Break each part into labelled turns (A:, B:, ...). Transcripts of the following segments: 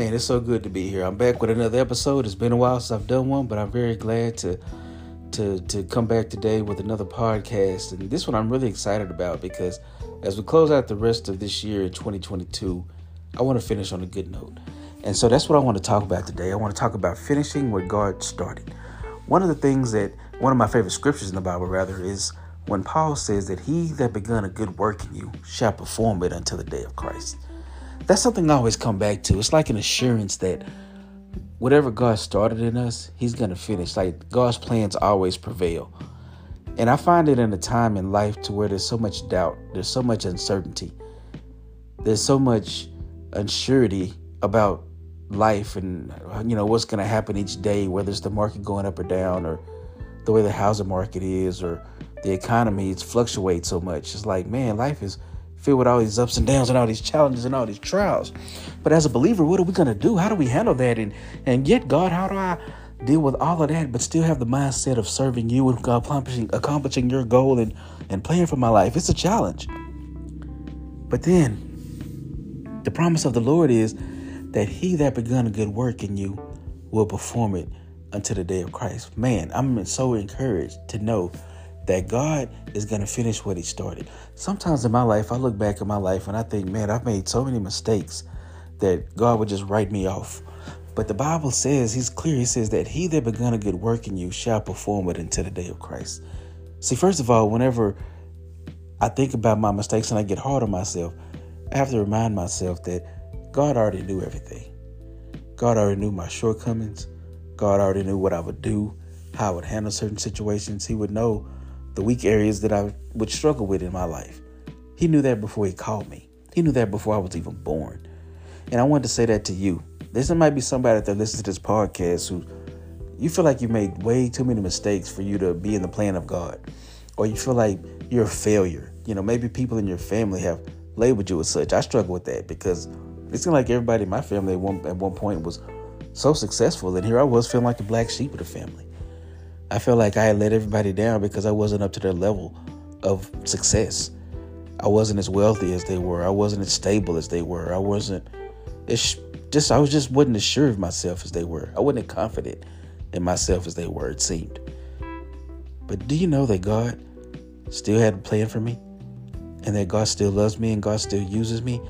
A: Man, it's so good to be here. I'm back with another episode. It's been a while since I've done one, but I'm very glad to to to come back today with another podcast. And this one I'm really excited about because as we close out the rest of this year in 2022, I want to finish on a good note. And so that's what I want to talk about today. I want to talk about finishing where God started. One of the things that one of my favorite scriptures in the Bible rather is when Paul says that he that begun a good work in you shall perform it until the day of Christ. That's something I always come back to. It's like an assurance that whatever God started in us, he's going to finish. Like God's plans always prevail. And I find it in a time in life to where there's so much doubt, there's so much uncertainty, there's so much unsurety about life and you know what's going to happen each day whether it's the market going up or down or the way the housing market is or the economy it's fluctuates so much it's like man life is filled with all these ups and downs and all these challenges and all these trials. But as a believer what are we going to do? How do we handle that? And and yet god how do i deal with all of that but still have the mindset of serving you and accomplishing accomplishing your goal and and playing for my life? It's a challenge. But then the promise of the lord is that he that begun a good work in you will perform it until the day of Christ. Man, I'm so encouraged to know that God is going to finish what he started. Sometimes in my life, I look back at my life and I think, man, I've made so many mistakes that God would just write me off. But the Bible says, he's clear, he says that he that begun a good work in you shall perform it until the day of Christ. See, first of all, whenever I think about my mistakes and I get hard on myself, I have to remind myself that God already knew everything. God already knew my shortcomings. God already knew what I would do, how I would handle certain situations. He would know the weak areas that I would struggle with in my life. He knew that before He called me. He knew that before I was even born. And I wanted to say that to you. There might be somebody that listens to this podcast who you feel like you made way too many mistakes for you to be in the plan of God. Or you feel like you're a failure. You know, maybe people in your family have labeled you as such. I struggle with that because it seemed like everybody in my family at one, at one point was so successful, and here I was feeling like the black sheep of the family. I felt like I had let everybody down because I wasn't up to their level of success. I wasn't as wealthy as they were. I wasn't as stable as they were. I wasn't it's just I was just wasn't as sure of myself as they were. I wasn't confident in myself as they were, it seemed. But do you know that God still had a plan for me? And that God still loves me and God still uses me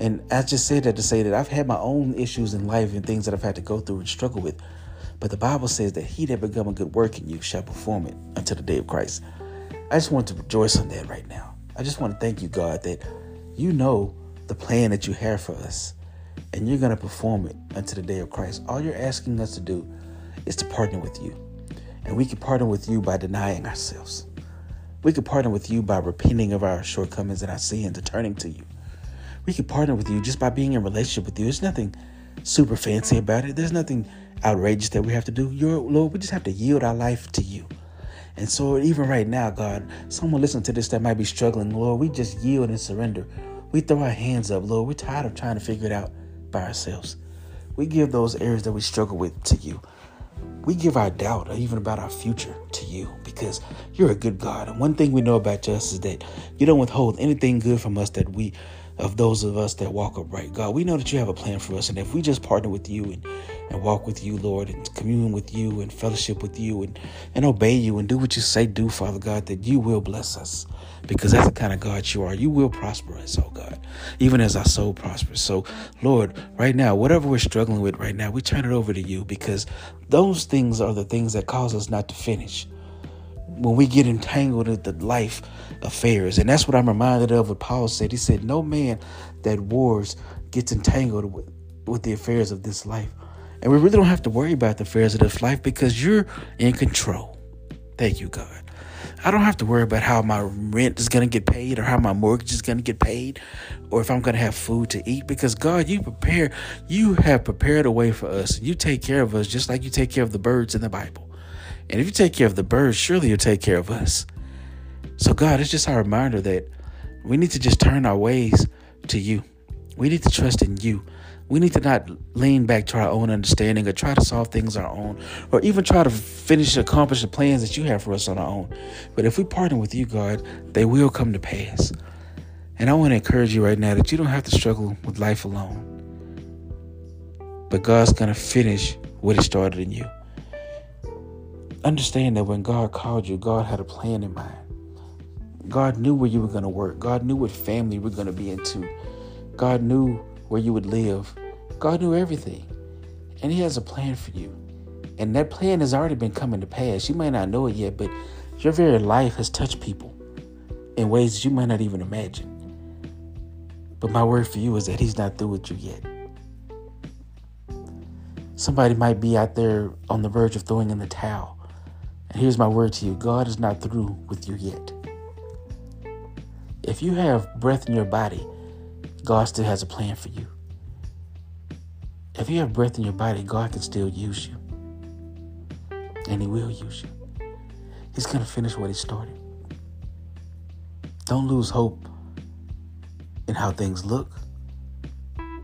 A: and I just said that to say that I've had my own issues in life and things that I've had to go through and struggle with. But the Bible says that he that begun a good work in you shall perform it until the day of Christ. I just want to rejoice on that right now. I just want to thank you, God, that you know the plan that you have for us and you're going to perform it until the day of Christ. All you're asking us to do is to partner with you. And we can partner with you by denying ourselves. We can partner with you by repenting of our shortcomings and our sins and turning to you we can partner with you just by being in relationship with you. There's nothing super fancy about it. There's nothing outrageous that we have to do. Your Lord, we just have to yield our life to you. And so even right now, God, someone listen to this that might be struggling, Lord, we just yield and surrender. We throw our hands up, Lord. We're tired of trying to figure it out by ourselves. We give those areas that we struggle with to you. We give our doubt, even about our future, to you because you're a good God. And one thing we know about you is that you don't withhold anything good from us that we of those of us that walk upright. God, we know that you have a plan for us. And if we just partner with you and, and walk with you, Lord, and commune with you and fellowship with you and, and obey you and do what you say do, Father God, that you will bless us. Because that's the kind of God you are. You will prosper us, oh God, even as our soul prospers. So, Lord, right now, whatever we're struggling with right now, we turn it over to you because those things are the things that cause us not to finish when we get entangled in the life affairs. And that's what I'm reminded of what Paul said. He said, No man that wars gets entangled with, with the affairs of this life. And we really don't have to worry about the affairs of this life because you're in control. Thank you, God. I don't have to worry about how my rent is going to get paid or how my mortgage is going to get paid or if I'm going to have food to eat because God, you prepare, you have prepared a way for us. You take care of us just like you take care of the birds in the Bible. And if you take care of the birds, surely you'll take care of us. So, God, it's just our reminder that we need to just turn our ways to you. We need to trust in you. We need to not lean back to our own understanding or try to solve things our own or even try to finish, accomplish the plans that you have for us on our own. But if we partner with you, God, they will come to pass. And I want to encourage you right now that you don't have to struggle with life alone. but God's going to finish what He started in you. Understand that when God called you, God had a plan in mind. God knew where you were going to work. God knew what family you were going to be into. God knew where you would live. God knew everything. And He has a plan for you. And that plan has already been coming to pass. You might not know it yet, but your very life has touched people in ways that you might not even imagine. But my word for you is that He's not through with you yet. Somebody might be out there on the verge of throwing in the towel. And here's my word to you God is not through with you yet. If you have breath in your body, God still has a plan for you. If you have breath in your body, God can still use you. And He will use you. He's going to finish what He started. Don't lose hope in how things look.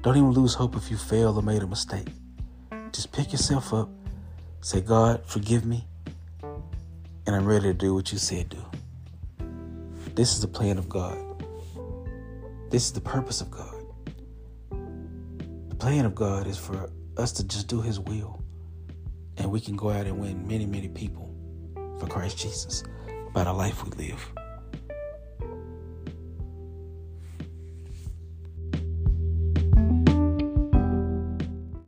A: Don't even lose hope if you failed or made a mistake. Just pick yourself up, say, God, forgive me, and I'm ready to do what you said do. This is the plan of God. This is the purpose of God. The plan of God is for us to just do His will, and we can go out and win many, many people for Christ Jesus by the life we live.